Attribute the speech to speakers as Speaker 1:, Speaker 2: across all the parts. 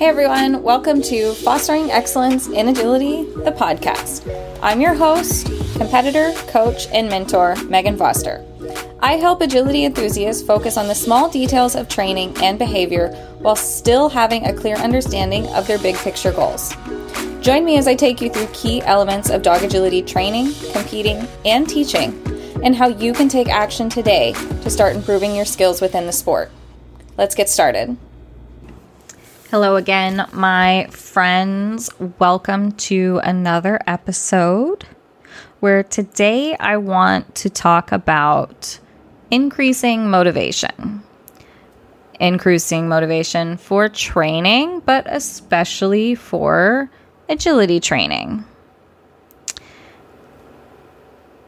Speaker 1: Hey everyone, welcome to Fostering Excellence in Agility, the podcast. I'm your host, competitor, coach, and mentor, Megan Foster. I help agility enthusiasts focus on the small details of training and behavior while still having a clear understanding of their big picture goals. Join me as I take you through key elements of dog agility training, competing, and teaching, and how you can take action today to start improving your skills within the sport. Let's get started. Hello again, my friends. Welcome to another episode where today I want to talk about increasing motivation. Increasing motivation for training, but especially for agility training.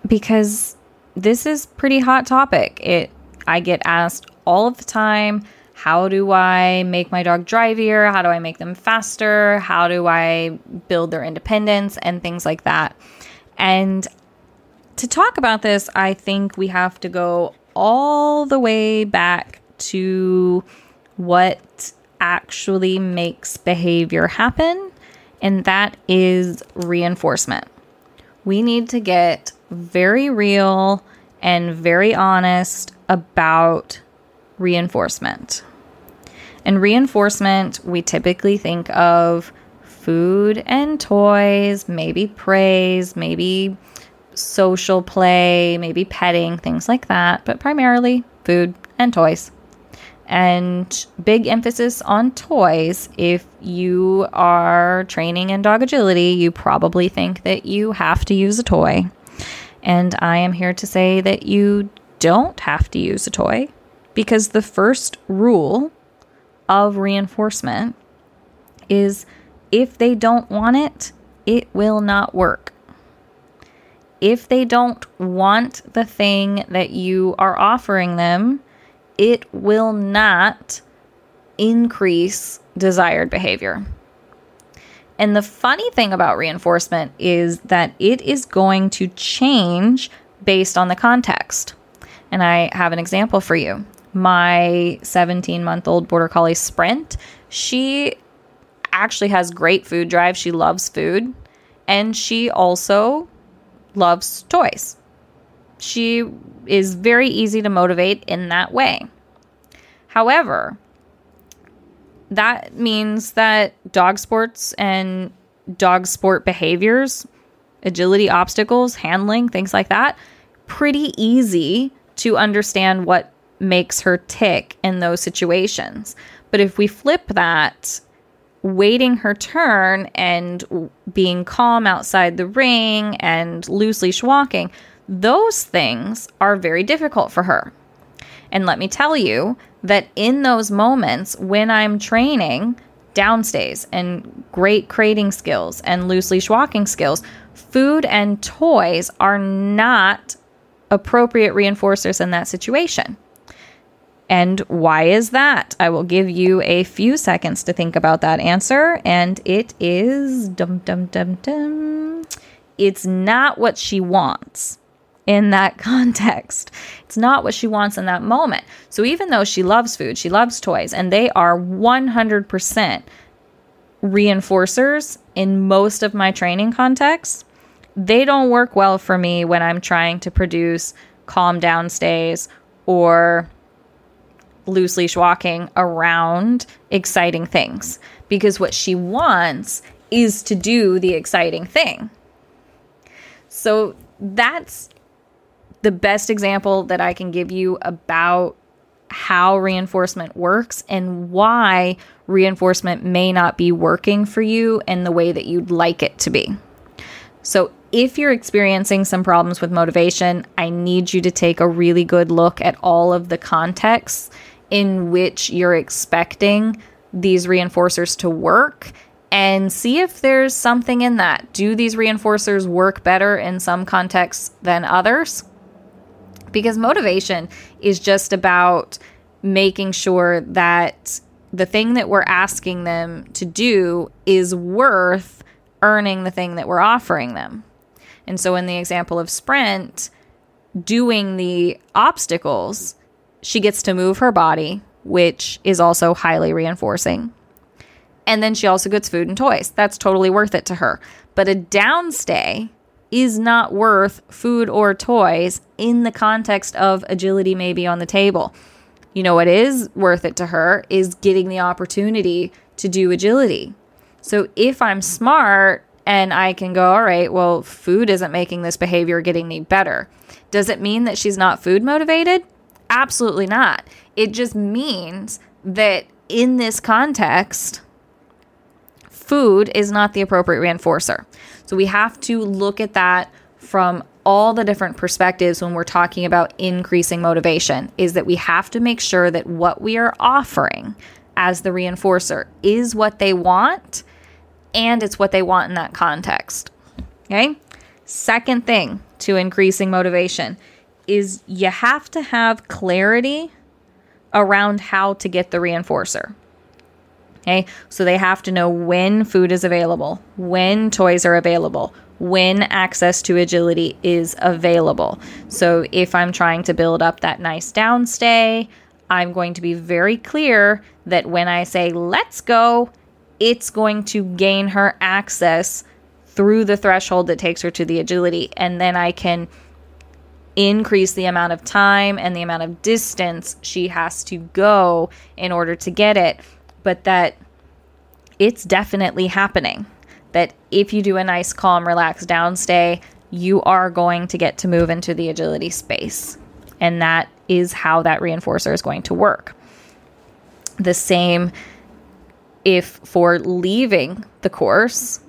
Speaker 1: Because this is pretty hot topic. It I get asked all of the time how do I make my dog drivier? How do I make them faster? How do I build their independence and things like that? And to talk about this, I think we have to go all the way back to what actually makes behavior happen, and that is reinforcement. We need to get very real and very honest about reinforcement. And reinforcement, we typically think of food and toys, maybe praise, maybe social play, maybe petting, things like that, but primarily food and toys. And big emphasis on toys. If you are training in dog agility, you probably think that you have to use a toy. And I am here to say that you don't have to use a toy because the first rule of reinforcement is if they don't want it, it will not work. If they don't want the thing that you are offering them, it will not increase desired behavior. And the funny thing about reinforcement is that it is going to change based on the context. And I have an example for you my 17 month old border collie Sprint, she actually has great food drive. She loves food and she also loves toys. She is very easy to motivate in that way. However, that means that dog sports and dog sport behaviors, agility obstacles, handling, things like that, pretty easy to understand what makes her tick in those situations. But if we flip that, waiting her turn and being calm outside the ring and loose leash walking, those things are very difficult for her. And let me tell you that in those moments when I'm training downstays and great crating skills and loose leash walking skills, food and toys are not appropriate reinforcers in that situation. And why is that? I will give you a few seconds to think about that answer. And it is dum dum dum dum. It's not what she wants in that context. It's not what she wants in that moment. So even though she loves food, she loves toys, and they are 100% reinforcers in most of my training contexts, they don't work well for me when I'm trying to produce calm down stays or loose leash walking around exciting things because what she wants is to do the exciting thing. So that's the best example that I can give you about how reinforcement works and why reinforcement may not be working for you in the way that you'd like it to be. So, if you're experiencing some problems with motivation, I need you to take a really good look at all of the contexts in which you're expecting these reinforcers to work and see if there's something in that. Do these reinforcers work better in some contexts than others? Because motivation is just about making sure that the thing that we're asking them to do is worth earning the thing that we're offering them. And so, in the example of sprint, doing the obstacles she gets to move her body, which is also highly reinforcing. And then she also gets food and toys. That's totally worth it to her. But a downstay is not worth food or toys in the context of agility maybe on the table. You know what is worth it to her is getting the opportunity to do agility. So if I'm smart and I can go, all right, well, food isn't making this behavior getting me better. Does it mean that she's not food motivated? Absolutely not. It just means that in this context, food is not the appropriate reinforcer. So we have to look at that from all the different perspectives when we're talking about increasing motivation is that we have to make sure that what we are offering as the reinforcer is what they want and it's what they want in that context. Okay? Second thing to increasing motivation is you have to have clarity around how to get the reinforcer. Okay, so they have to know when food is available, when toys are available, when access to agility is available. So if I'm trying to build up that nice downstay, I'm going to be very clear that when I say let's go, it's going to gain her access through the threshold that takes her to the agility. And then I can increase the amount of time and the amount of distance she has to go in order to get it but that it's definitely happening. That if you do a nice, calm, relaxed downstay, you are going to get to move into the agility space. And that is how that reinforcer is going to work. The same if for leaving the course,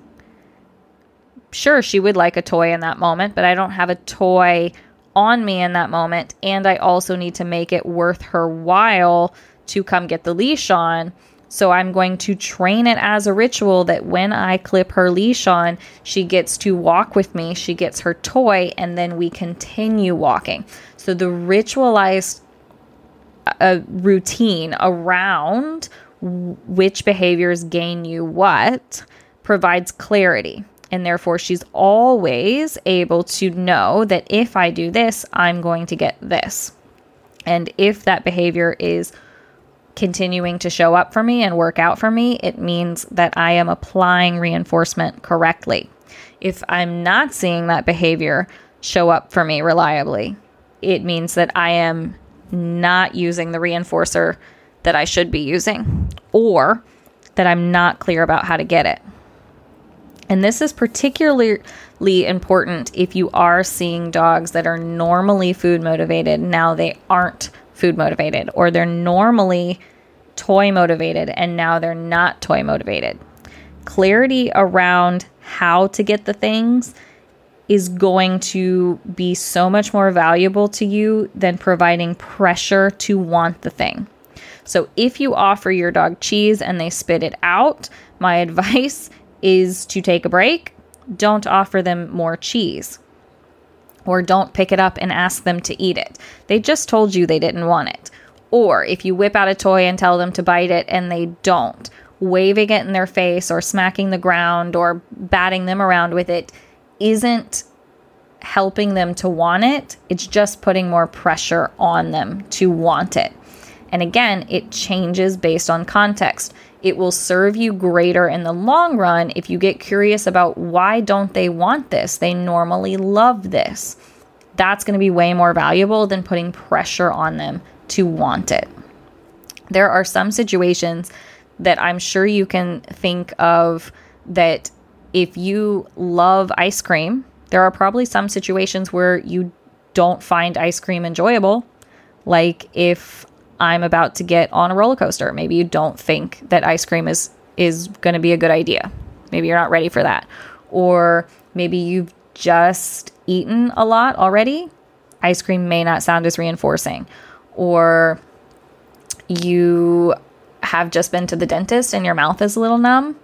Speaker 1: sure, she would like a toy in that moment, but I don't have a toy on me in that moment. And I also need to make it worth her while to come get the leash on so I'm going to train it as a ritual that when I clip her leash on, she gets to walk with me, she gets her toy, and then we continue walking. So the ritualized uh, routine around which behaviors gain you what provides clarity. And therefore, she's always able to know that if I do this, I'm going to get this. And if that behavior is continuing to show up for me and work out for me, it means that I am applying reinforcement correctly. If I'm not seeing that behavior show up for me reliably, it means that I am not using the reinforcer that I should be using or that I'm not clear about how to get it. And this is particularly important if you are seeing dogs that are normally food motivated. Now they aren't food motivated, or they're normally toy motivated and now they're not toy motivated. Clarity around how to get the things is going to be so much more valuable to you than providing pressure to want the thing. So, if you offer your dog cheese and they spit it out, my advice is to take a break. Don't offer them more cheese or don't pick it up and ask them to eat it. They just told you they didn't want it. Or if you whip out a toy and tell them to bite it and they don't, waving it in their face or smacking the ground or batting them around with it isn't helping them to want it. It's just putting more pressure on them to want it. And again, it changes based on context. It will serve you greater in the long run if you get curious about why don't they want this? They normally love this. That's going to be way more valuable than putting pressure on them to want it. There are some situations that I'm sure you can think of that if you love ice cream, there are probably some situations where you don't find ice cream enjoyable. Like if I'm about to get on a roller coaster. Maybe you don't think that ice cream is is going to be a good idea. Maybe you're not ready for that. Or maybe you've just eaten a lot already. Ice cream may not sound as reinforcing. Or you have just been to the dentist and your mouth is a little numb.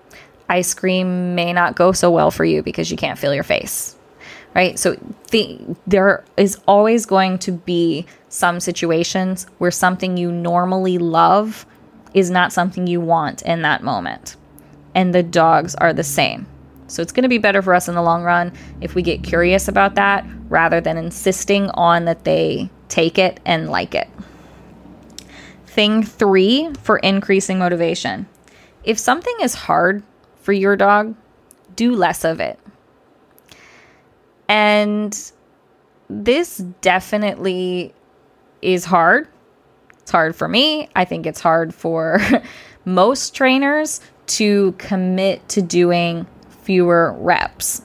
Speaker 1: Ice cream may not go so well for you because you can't feel your face right? So the, there is always going to be some situations where something you normally love is not something you want in that moment. And the dogs are the same. So it's going to be better for us in the long run if we get curious about that rather than insisting on that they take it and like it. Thing three for increasing motivation if something is hard for your dog, do less of it. And this definitely is hard. It's hard for me. I think it's hard for most trainers to commit to doing fewer reps.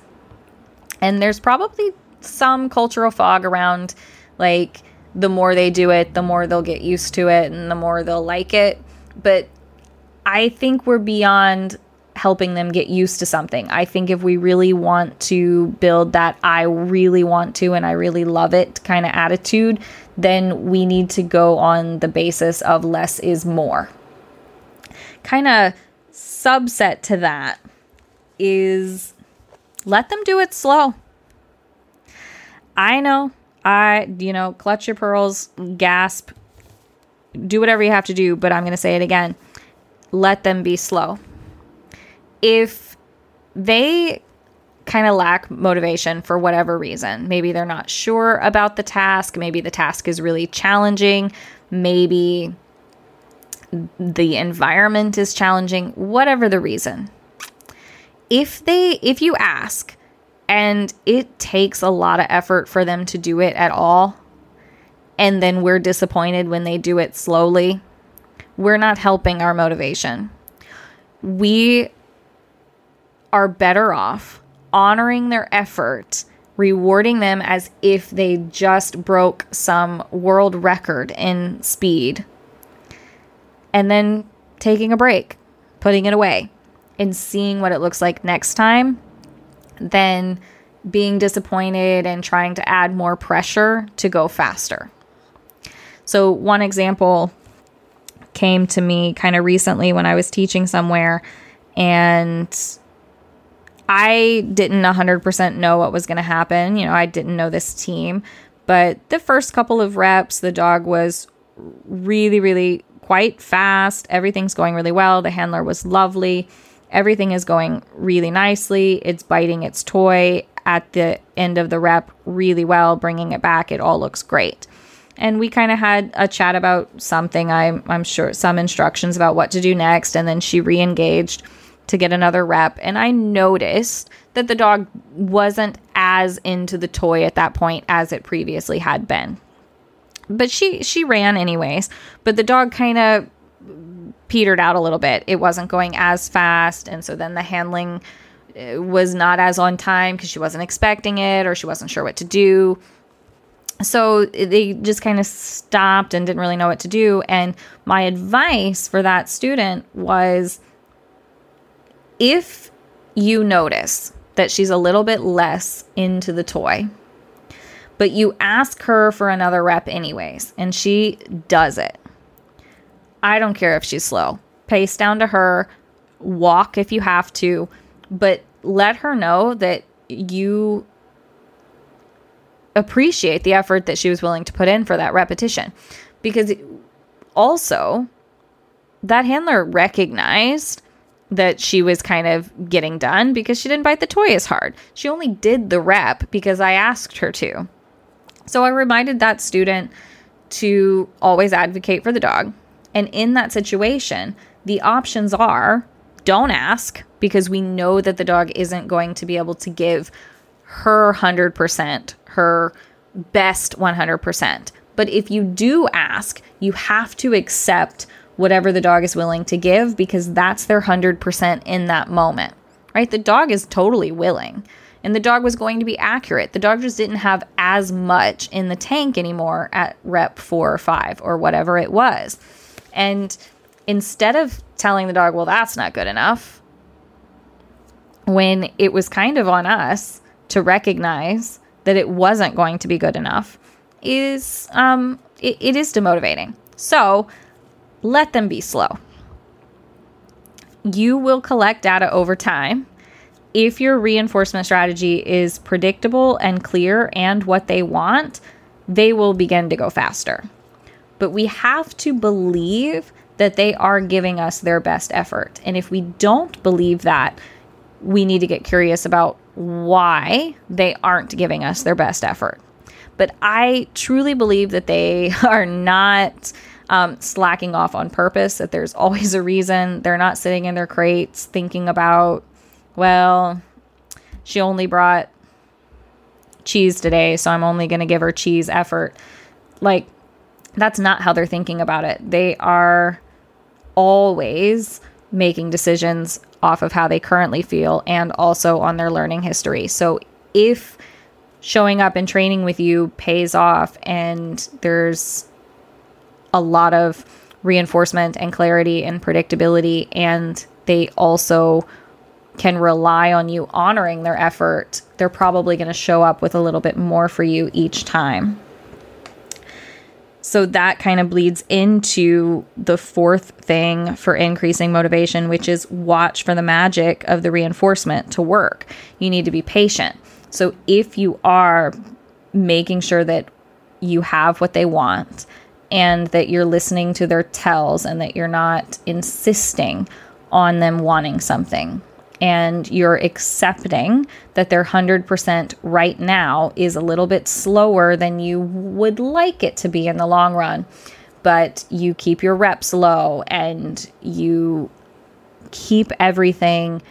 Speaker 1: And there's probably some cultural fog around like the more they do it, the more they'll get used to it and the more they'll like it. But I think we're beyond helping them get used to something. I think if we really want to build that I really want to and I really love it kind of attitude, then we need to go on the basis of less is more. Kind of subset to that is let them do it slow. I know, I, you know, clutch your pearls, gasp, do whatever you have to do, but I'm going to say it again. Let them be slow if they kind of lack motivation for whatever reason, maybe they're not sure about the task, maybe the task is really challenging, maybe the environment is challenging, whatever the reason. If they if you ask and it takes a lot of effort for them to do it at all, and then we're disappointed when they do it slowly, we're not helping our motivation. We are better off honoring their effort, rewarding them as if they just broke some world record in speed, and then taking a break, putting it away, and seeing what it looks like next time, than being disappointed and trying to add more pressure to go faster. So, one example came to me kind of recently when I was teaching somewhere, and I didn't 100% know what was going to happen. You know, I didn't know this team, but the first couple of reps, the dog was really, really quite fast. Everything's going really well. The handler was lovely. Everything is going really nicely. It's biting its toy at the end of the rep really well, bringing it back. It all looks great. And we kind of had a chat about something. I'm, I'm sure some instructions about what to do next. And then she re engaged to get another rep. And I noticed that the dog wasn't as into the toy at that point as it previously had been. But she she ran anyways, but the dog kind of petered out a little bit. It wasn't going as fast and so then the handling uh, was not as on time because she wasn't expecting it or she wasn't sure what to do. So they just kind of stopped and didn't really know what to do. And my advice for that student was if you notice that she's a little bit less into the toy, but you ask her for another rep anyways, and she does it. I don't care if she's slow. Pace down to her, walk if you have to, but let her know that you appreciate the effort that she was willing to put in for that repetition. Because also, that handler recognized that she was kind of getting done because she didn't bite the toy as hard. She only did the rep because I asked her to. So I reminded that student to always advocate for the dog. And in that situation, the options are don't ask because we know that the dog isn't going to be able to give her 100%, her best 100%. But if you do ask, you have to accept whatever the dog is willing to give because that's their 100% in that moment, right? The dog is totally willing and the dog was going to be accurate. The dog just didn't have as much in the tank anymore at rep four or five or whatever it was. And instead of telling the dog, well, that's not good enough, when it was kind of on us to recognize that it wasn't going to be good enough, is um, it, it is demotivating. So let them be slow. You will collect data over time. If your reinforcement strategy is predictable and clear and what they want, they will begin to go faster. But we have to believe that they are giving us their best effort. And if we don't believe that, we need to get curious about why they aren't giving us their best effort. But I truly believe that they are not um, slacking off on purpose, that there's always a reason. They're not sitting in their crates thinking about, well, she only brought cheese today, so I'm only going to give her cheese effort. Like, that's not how they're thinking about it. They are always making decisions off of how they currently feel and also on their learning history. So if showing up and training with you pays off and there's a lot of reinforcement and clarity and predictability and they also can rely on you honoring their effort, they're probably going to show up with a little bit more for you each time. So that kind of bleeds into the fourth thing for increasing motivation, which is watch for the magic of the reinforcement to work. You need to be patient. So if you are making sure that you have what they want and that you're listening to their tells and that you're not insisting on them wanting something, and you're accepting that their 100% right now is a little bit slower than you would like it to be in the long run, but you keep your reps low and you keep everything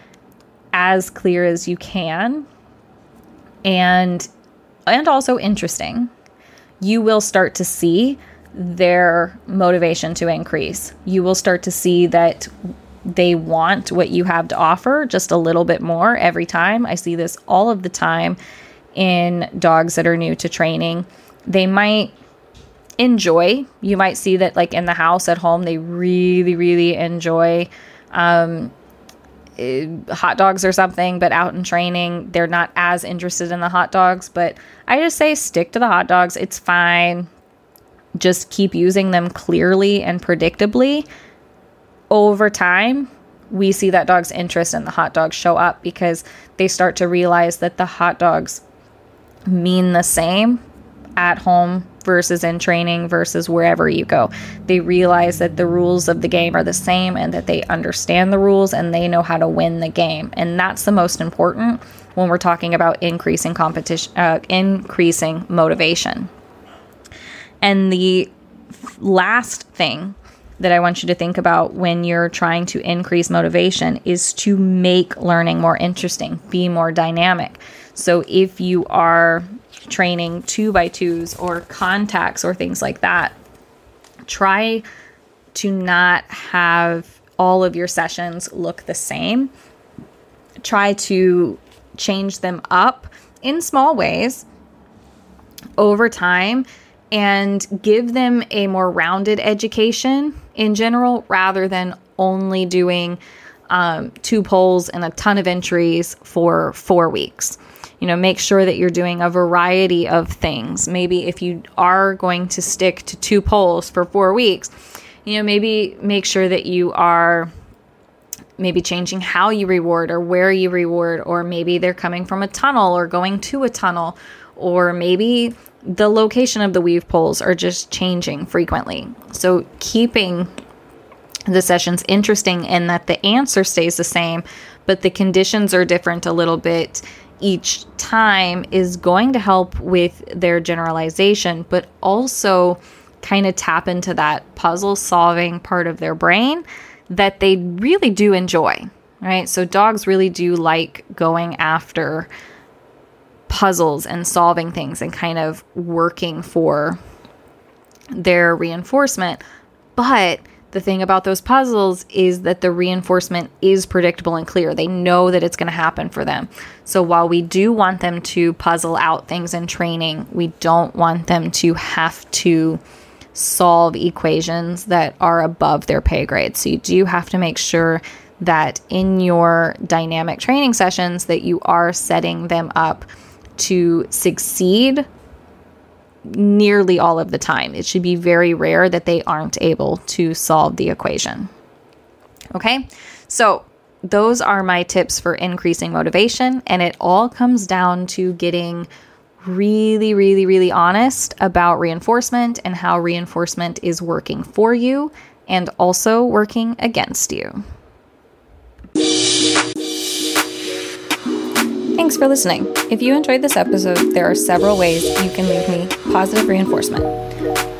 Speaker 1: as clear as you can. And and also interesting you will start to see their motivation to increase you will start to see that they want what you have to offer just a little bit more every time. I see this all of the time in dogs that are new to training. They might enjoy, you might see that like in the house at home, they really, really enjoy um, eh, hot dogs or something, but out in training, they're not as interested in the hot dogs. But I just say stick to the hot dogs. It's fine. Just keep using them clearly and predictably over time, we see that dog's interest in the hot dogs show up because they start to realize that the hot dogs mean the same at home versus in training versus wherever you go. They realize that the rules of the game are the same and that they understand the rules and they know how to win the game. And that's the most important when we're talking about increasing competition, uh, increasing motivation. And the last thing that I want you to think about when you're trying to increase motivation is to make learning more interesting, be more dynamic. So if you are training two by twos or contacts or things like that, try to not have all of your sessions look the same. Try to change them up in small ways over time and give them a more rounded education in general rather than only doing um, two poles and a ton of entries for four weeks. You know, make sure that you're doing a variety of things. Maybe if you are going to stick to two poles for four weeks, you know, maybe make sure that you are maybe changing how you reward or where you reward, or maybe they're coming from a tunnel or going to a tunnel, or maybe the location of the weave poles are just changing frequently. So, keeping the sessions interesting in that the answer stays the same, but the conditions are different a little bit each time is going to help with their generalization, but also kind of tap into that puzzle solving part of their brain that they really do enjoy, right? So, dogs really do like going after puzzles and solving things and kind of working for their reinforcement. But the thing about those puzzles is that the reinforcement is predictable and clear. They know that it's going to happen for them. So while we do want them to puzzle out things in training, we don't want them to have to solve equations that are above their pay grade. So you do have to make sure that in your dynamic training sessions that you are setting them up to succeed nearly all of the time. It should be very rare that they aren't able to solve the equation. Okay, so those are my tips for increasing motivation, and it all comes down to getting really, really, really honest about reinforcement and how reinforcement is working for you and also working against you. Thanks for listening. If you enjoyed this episode, there are several ways you can leave me positive reinforcement.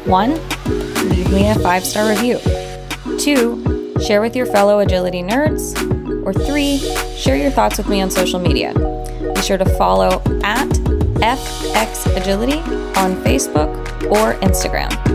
Speaker 1: One, leave me a five star review. Two, share with your fellow agility nerds. Or three, share your thoughts with me on social media. Be sure to follow at FX Agility on Facebook or Instagram.